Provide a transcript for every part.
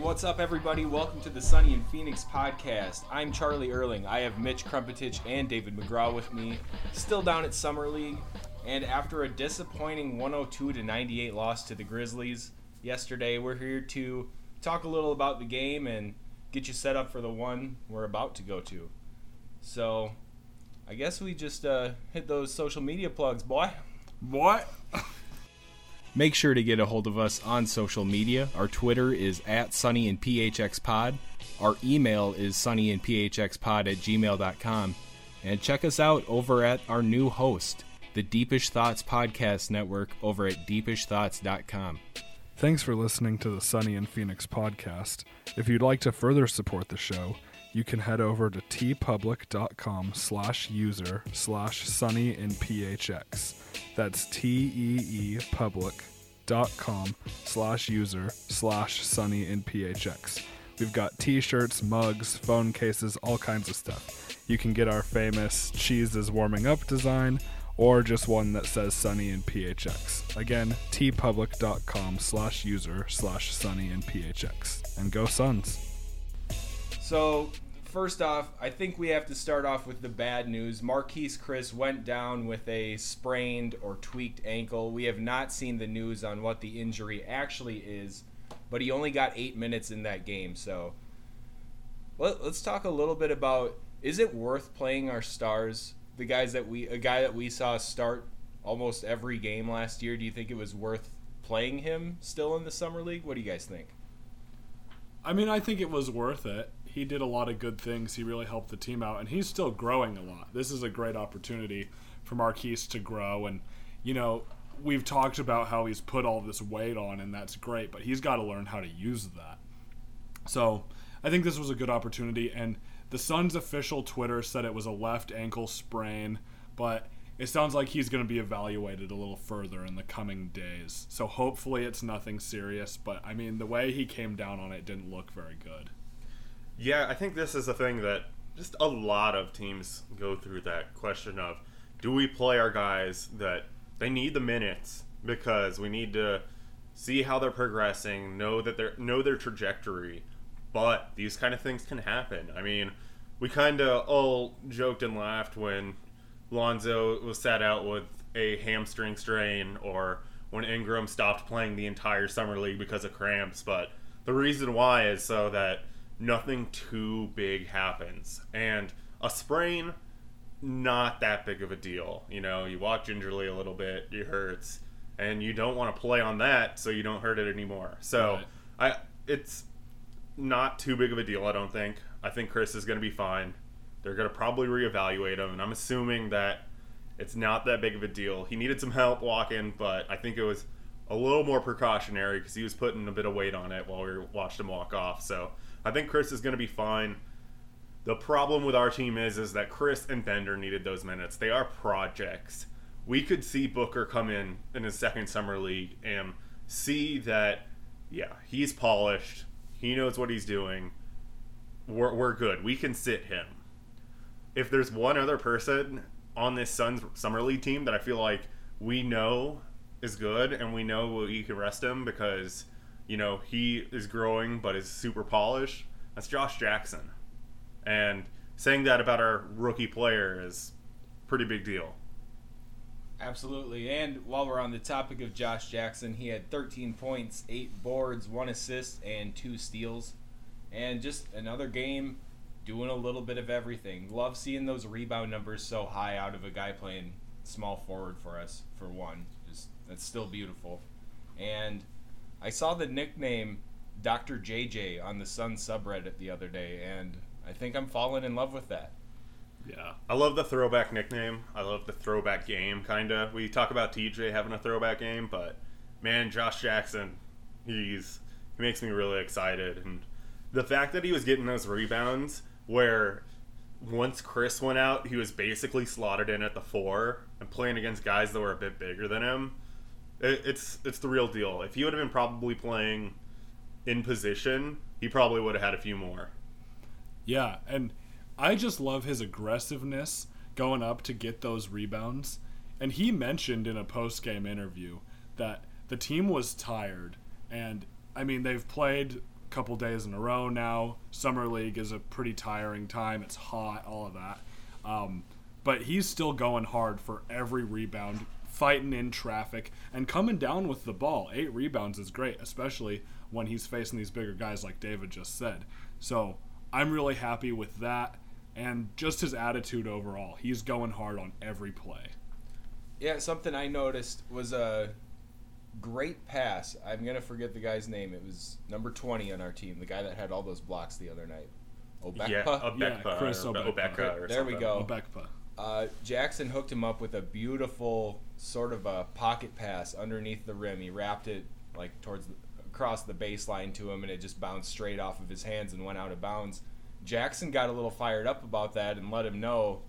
What's up, everybody? Welcome to the Sunny and Phoenix podcast. I'm Charlie Erling. I have Mitch Krumpetich and David McGraw with me, still down at Summer League. And after a disappointing 102 to 98 loss to the Grizzlies yesterday, we're here to talk a little about the game and get you set up for the one we're about to go to. So, I guess we just uh, hit those social media plugs, boy. What? Make sure to get a hold of us on social media. Our Twitter is at Sunny and PHX Pod. Our email is Sunny and PHX Pod at gmail.com. And check us out over at our new host, the Deepish Thoughts Podcast Network, over at deepishthoughts.com. Thanks for listening to the Sunny and Phoenix podcast. If you'd like to further support the show, you can head over to teepublic.com slash user slash sunny in phx. That's T-E-E public.com slash user slash sunny in phx. We've got t-shirts, mugs, phone cases, all kinds of stuff. You can get our famous cheese is warming up design or just one that says sunny in phx. Again, teepublic.com slash user slash sunny in phx. And go Suns! So, first off, I think we have to start off with the bad news. Marquese Chriss went down with a sprained or tweaked ankle. We have not seen the news on what the injury actually is, but he only got eight minutes in that game. So, let, us talk a little bit about is it worth playing our stars? The guys that we, a guy that we saw start almost every game last year. Do you think it was worth playing him still in the summer league? What do you guys think? I mean, I think it was worth it he did a lot of good things. He really helped the team out, and he's still growing a lot. This is a great opportunity for Marquese to grow. And, you know, we've talked about how he's put all this weight on, and that's great, but he's got to learn how to use that. So I think this was a good opportunity. And the Suns' official Twitter said it was a left ankle sprain, but it sounds like he's going to be evaluated a little further in the coming days. So hopefully it's nothing serious, but I mean, the way he came down on it didn't look very good. Yeah, I think this is a thing that just a lot of teams go through that question of do we play our guys that they need the minutes because we need to see how they're progressing, know that they're know their trajectory, but these kind of things can happen. I mean, we kind of all joked and laughed when Lonzo was sat out with a hamstring strain or when Ingram stopped playing the entire summer league because of cramps, but the reason why is so that nothing too big happens. And a sprain, not that big of a deal. You know, you walk gingerly a little bit, it hurts, and you don't want to play on that so you don't hurt it anymore. So right. I it's not too big of a deal, I don't think. I think Chriss is going to be fine. They're going to probably reevaluate him, and I'm assuming that it's not that big of a deal. He needed some help walking, but I think it was a little more precautionary because he was putting a bit of weight on it while we watched him walk off. So I think Chriss is going to be fine. The problem with our team is is that Chriss and Bender needed those minutes. They are projects. We could see Booker come in in his second summer league and see that yeah, he's polished. He knows what he's doing. We're, we're good. We can sit him. If there's one other person on this Suns summer league team that I feel like we know is good and we know we can rest him because you know, he is growing but is super polished. That's Josh Jackson. And saying that about our rookie player is pretty big deal. Absolutely. And while we're on the topic of Josh Jackson, he had 13 points, 8 boards, 1 assist, and 2 steals. And just another game doing a little bit of everything. Love seeing those rebound numbers so high out of a guy playing small forward for us, for one. Just That's still beautiful. And I saw the nickname Dr. JJ on the Sun subreddit the other day, and I think I'm falling in love with that. Yeah, I love the throwback nickname. I love the throwback game, kinda. We talk about TJ having a throwback game, but man, Josh Jackson, he's he makes me really excited, and the fact that he was getting those rebounds where once Chriss went out, he was basically slotted in at the four and playing against guys that were a bit bigger than him it's it's the real deal. If he would have been probably playing in position, he probably would have had a few more. Yeah, and I just love his aggressiveness going up to get those rebounds. And he mentioned in a post game interview that the team was tired, and I mean they've played a couple days in a row now. Summer league is a pretty tiring time. It's hot, all of that. Um, but he's still going hard for every rebound, fighting in traffic, and coming down with the ball. Eight rebounds is great, especially when he's facing these bigger guys like David just said. So I'm really happy with that and just his attitude overall. He's going hard on every play. Yeah, something I noticed was a great pass. I'm gonna forget the guy's name. It was number 20 on our team, the guy that had all those blocks the other night. Obekpa. Yeah, Obekpa, Yeah, Chris or Obekpa. Obeka or There we something. go. Obekpa. Uh, Jackson hooked him up with a beautiful sort of a pocket pass underneath the rim. He wrapped it like towards the, across the baseline to him, and it just bounced straight off of his hands and went out of bounds. Jackson got a little fired up about that and let him know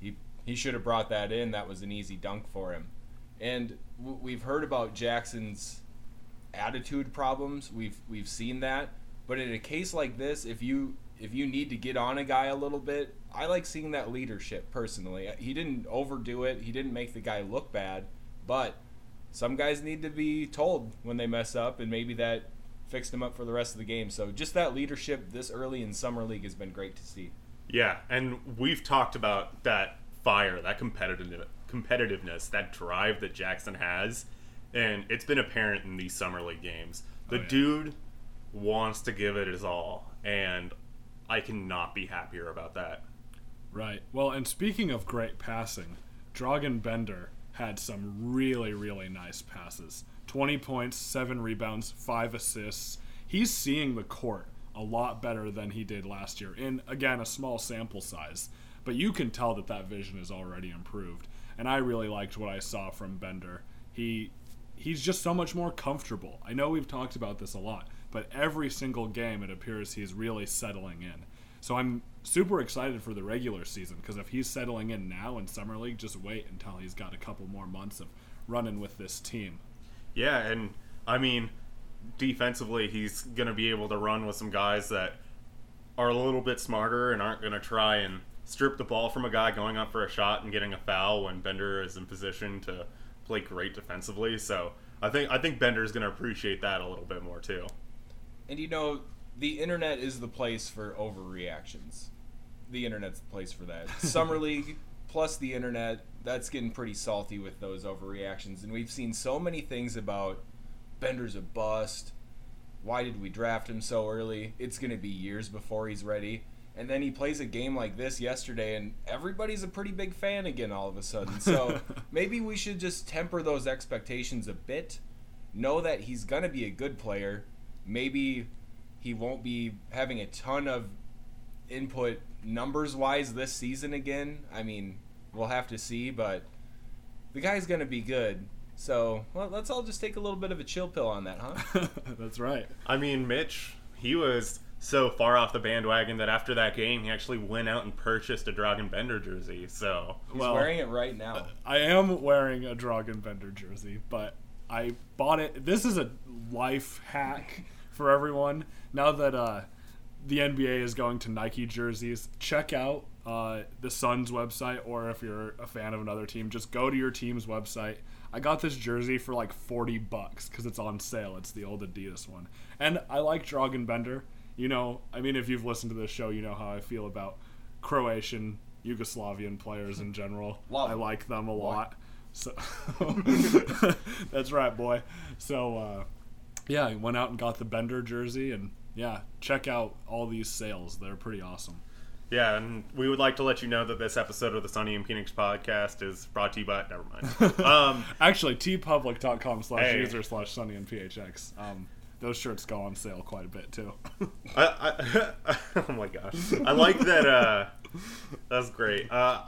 he he should have brought that in. That was an easy dunk for him. And w- we've heard about Jackson's attitude problems. We've we've seen that. But in a case like this, if you if you need to get on a guy a little bit, I like seeing that leadership personally. He didn't overdo it. He didn't make the guy look bad, but some guys need to be told when they mess up and maybe that fixed him up for the rest of the game. So just that leadership this early in summer league has been great to see. Yeah, and we've talked about that fire, that competitive competitiveness, that drive that Jackson has, and it's been apparent in these summer league games. The Oh, yeah. dude wants to give it his all, and I cannot be happier about that. Right. Well, and speaking of great passing, Dragan Bender had some really, really nice passes. 20 points, 7 rebounds, 5 assists. He's seeing the court a lot better than he did last year in, again, a small sample size. But you can tell that that vision is already improved. And I really liked what I saw from Bender. He he's just so much more comfortable. I know we've talked about this a lot, but every single game it appears he's really settling in. So I'm super excited for the regular season because if he's settling in now in summer league, just wait until he's got a couple more months of running with this team. Yeah, and I mean, defensively, he's going to be able to run with some guys that are a little bit smarter and aren't going to try and strip the ball from a guy going up for a shot and getting a foul when Bender is in position to play great defensively. So I think I think Bender's going to appreciate that a little bit more too. And you know, the internet is the place for overreactions. The internet's the place for that. Summer League plus the internet, that's getting pretty salty with those overreactions. And we've seen so many things about Bender's a bust. Why did we draft him so early? It's going to be years before he's ready. And then he plays a game like this yesterday, and everybody's a pretty big fan again all of a sudden. So maybe we should just temper those expectations a bit. Know that he's going to be a good player. Maybe he won't be having a ton of input numbers wise this season again. I mean, we'll have to see, but the guy's going to be good. So, well, let's all just take a little bit of a chill pill on that, huh? That's right. I mean, Mitch, he was so far off the bandwagon that after that game, he actually went out and purchased a Dragan Bender jersey. So He's Well- wearing it right now. I am wearing a Dragan Bender jersey, but I bought it. This is a life hack for everyone. Now that uh, the NBA is going to Nike jerseys, check out uh, the Suns website, or if you're a fan of another team, just go to your team's website. I got this jersey for like 40 bucks because it's on sale. It's the old Adidas one. And I like Dragan Bender. You know, I mean, if you've listened to this show, you know how I feel about Croatian, Yugoslavian players in general. Love I like them a lot. So that's right, boy. So uh, yeah, I went out and got the Bender jersey, and yeah, check out all these sales. They're pretty awesome. yeah, and we would like to let you know that this episode of the Sunny and Phoenix podcast is brought to you by. Never mind. Um, Actually, teepublic.com slash user slash sunny and phx. Um, those shirts go on sale quite a bit too. I, I, oh my gosh, I like that. Uh, that's great. Uh,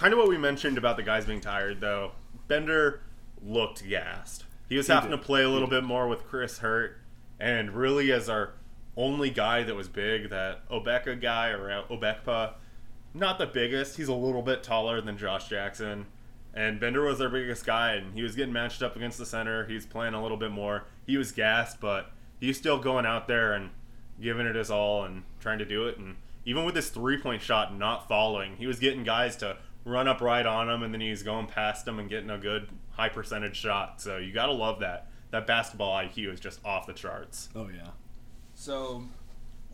kind of what we mentioned about the guys being tired, though. Bender looked gassed. He was He having did. to play a little bit more with Chriss Hurt, and really as our only guy that was big, that Obeka guy or Obekpa, not the biggest. He's a little bit taller than Josh Jackson. And Bender was their biggest guy, and he was getting matched up against the center. He's playing a little bit more. He was gassed, but he's still going out there and giving it his all and trying to do it. And even with his three point shot not falling, he was getting guys to run up right on him, and then he's going past them and getting a good high percentage shot. So you gotta love that. That basketball IQ is just off the charts. oh yeah. So,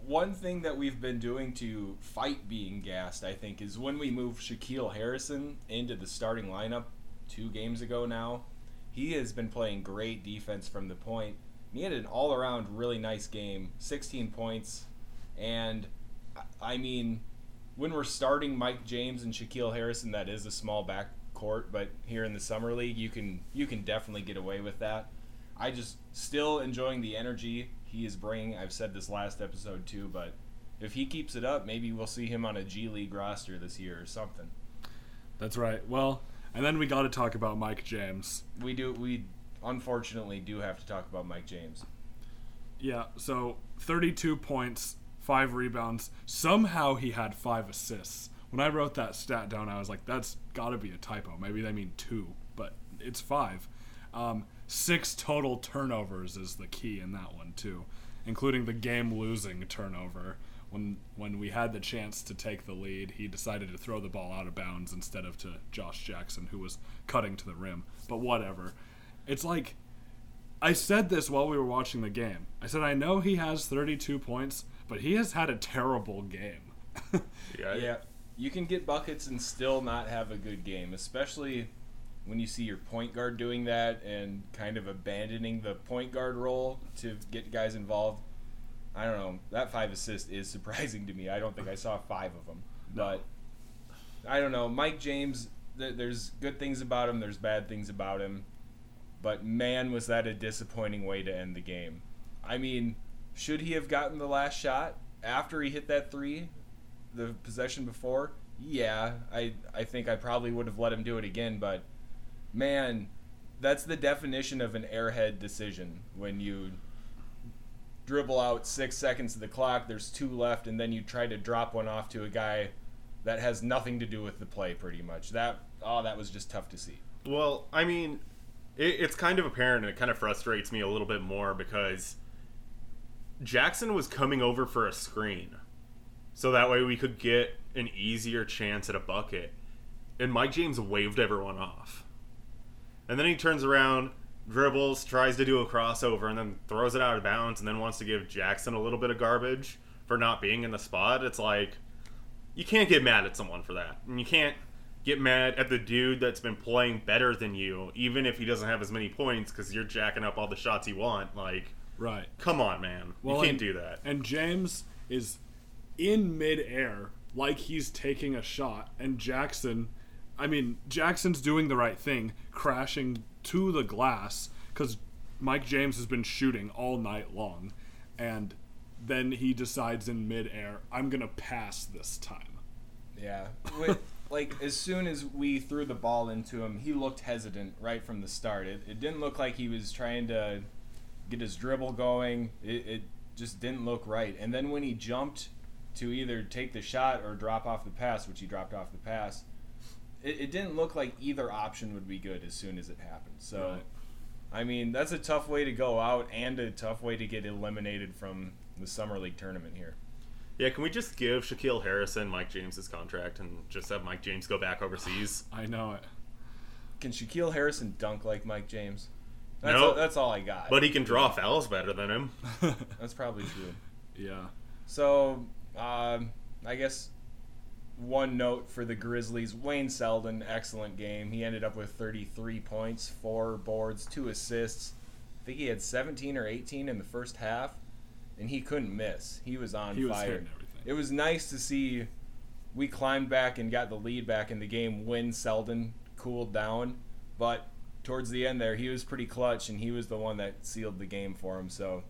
one thing that we've been doing to fight being gassed, I think, is when we move Shaquille Harrison into the starting lineup two games ago now. He has been playing great defense from the point. He had an all around really nice game 16 points. And, I- I mean, when we're starting Mike James and Shaquille Harrison, that is a small backcourt, but here in the summer league, you can you can definitely get away with that. I just still enjoying the energy he is bringing. I've said this last episode too, but if he keeps it up, maybe we'll see him on a G League roster this year or something. That's right. Well, and then we got to talk about Mike James. We do we unfortunately do have to talk about Mike James. Yeah, so 32 points, 5 rebounds. Somehow he had 5 assists. When I wrote that stat down, I was like, that's got to be a typo. Maybe they mean 2, but it's 5. Um, 6 total turnovers is the key in that one, too, including the game losing turnover. When, when we had the chance to take the lead, he decided to throw the ball out of bounds instead of to Josh Jackson, who was cutting to the rim. But whatever. It's like I said this while we were watching the game. I said I know he has 32 points, but he has had a terrible game. Yeah. Yeah, you can get buckets and still not have a good game, especially when you see your point guard doing that and kind of abandoning the point guard role to get guys involved. I don't know. That five assists is surprising to me. I don't think I saw five of them, but I don't know. Mike James, th- there's good things about him. There's bad things about him, but man, was that a disappointing way to end the game. I mean, should he have gotten the last shot after he hit that three? the possession before, yeah, I I think I probably would have let him do it again, but man, that's the definition of an airhead decision when you dribble out 6 seconds of the clock, there's 2 left and then you try to drop one off to a guy that has nothing to do with the play pretty much. That oh, that was just tough to see. Well, I mean, it, it's kind of apparent, and it kind of frustrates me a little bit more because Jackson was coming over for a screen, so that way we could get an easier chance at a bucket, and Mike James waved everyone off, and then he turns around, dribbles, tries to do a crossover, and then throws it out of bounds, and then wants to give Jackson a little bit of garbage for not being in the spot. It's like you can't get mad at someone for that, and you can't get mad at the dude that's been playing better than you, even if he doesn't have as many points because you're jacking up all the shots you want. Like, right. come on, man, Well, you can't and- do that. And James is in midair like he's taking a shot, and Jackson, I mean, Jackson's doing the right thing, crashing to the glass because Mike James has been shooting all night long, and then he decides in midair, I'm gonna pass this time. Yeah. With, like, as soon as we threw the ball into him, he looked hesitant right from the start. It, it didn't look like he was trying to get his dribble going. It, it just didn't look right. And then when he jumped to either take the shot or drop off the pass, which he dropped off the pass, it, it didn't look like either option would be good as soon as it happened. So, Right. I mean, that's a tough way to go out and a tough way to get eliminated from the Summer League tournament here. Yeah, can we just give Shaquille Harrison Mike James's contract and just have Mike James go back overseas? I know it. Can Shaquille Harrison dunk like Mike James? That's, No. all, that's all I got. But he can draw fouls better than him. that's probably true. yeah. So, um, I guess one note for the Grizzlies: Wayne Selden, excellent game. He ended up with 33 points, four boards, two assists. I think he had 17 or 18 in the first half, and he couldn't miss. He was on He was fire. hitting everything. It was nice to see we climbed back and got the lead back in the game when Selden cooled down, but towards the end there, he was pretty clutch, and he was the one that sealed the game for him. So,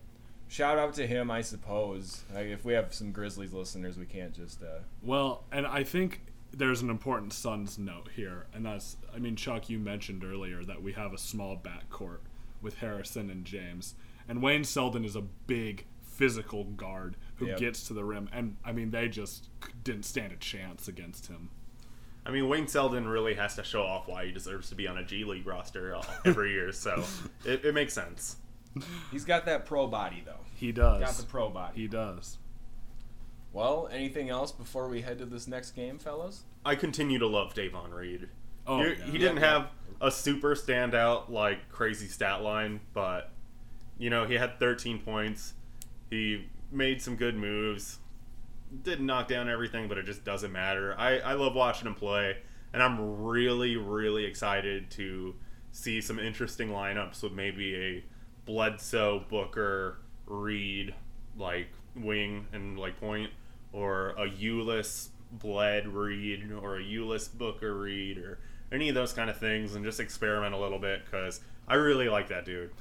shout out to him, I suppose. Like, if we have some Grizzlies listeners, we can't just. Uh, Well, and I think there's an important Suns note here, and that's I mean, Chuck, you mentioned earlier that we have a small backcourt with Harrison and James, and Wayne Selden is a big physical guard who Yep. gets to the rim, and I mean, they just didn't stand a chance against him. I mean, Wayne Selden really has to show off why he deserves to be on a G League roster every year, so it, it makes sense. he's got that pro body though. He does. Got the pro body. he does. Well, anything else before we head to this next game, fellas? I continue to love Davon Reed. Oh, He- yeah. he didn't have a super standout like crazy stat line, but you know he had 13 points. He made some good moves. Didn't knock down everything, but it just doesn't matter. I, I love watching him play, and I'm really, really excited to see some interesting lineups with maybe a Bledsoe, Booker, Reed, like wing and like point, or a Ulis, Bled, Reed, or a Ulis, Booker, Reed, or any of those kind of things, and just experiment a little bit because I really like that dude.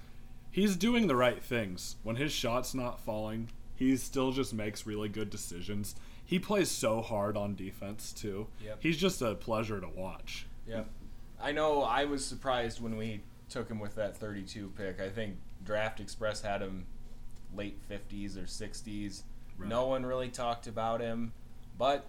He's doing the right things. When his shot's not falling, he still just makes really good decisions. He plays so hard on defense too. Yep. He's just a pleasure to watch. Yep. I know I was surprised when we took him with that 32 pick. I think Draft Express had him late 50s or 60s. Right. No one really talked about him, but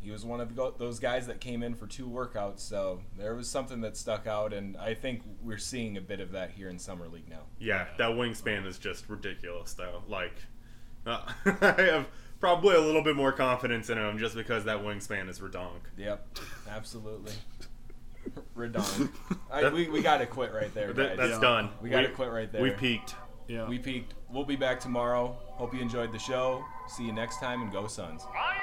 he was one of those guys that came in for two workouts, so there was something that stuck out, and I think we're seeing a bit of that here in Summer League now. Yeah, that wingspan is just ridiculous, though. Like, uh, I have probably a little bit more confidence in him just because that wingspan is redonk. Yep, absolutely. redonk. I, we we got to quit right there, guys. That, that's Yeah. done. We gotta quit right there. We peaked. Yeah. We peaked. We'll be back tomorrow. Hope you enjoyed the show. See you next time and go Suns. Fire!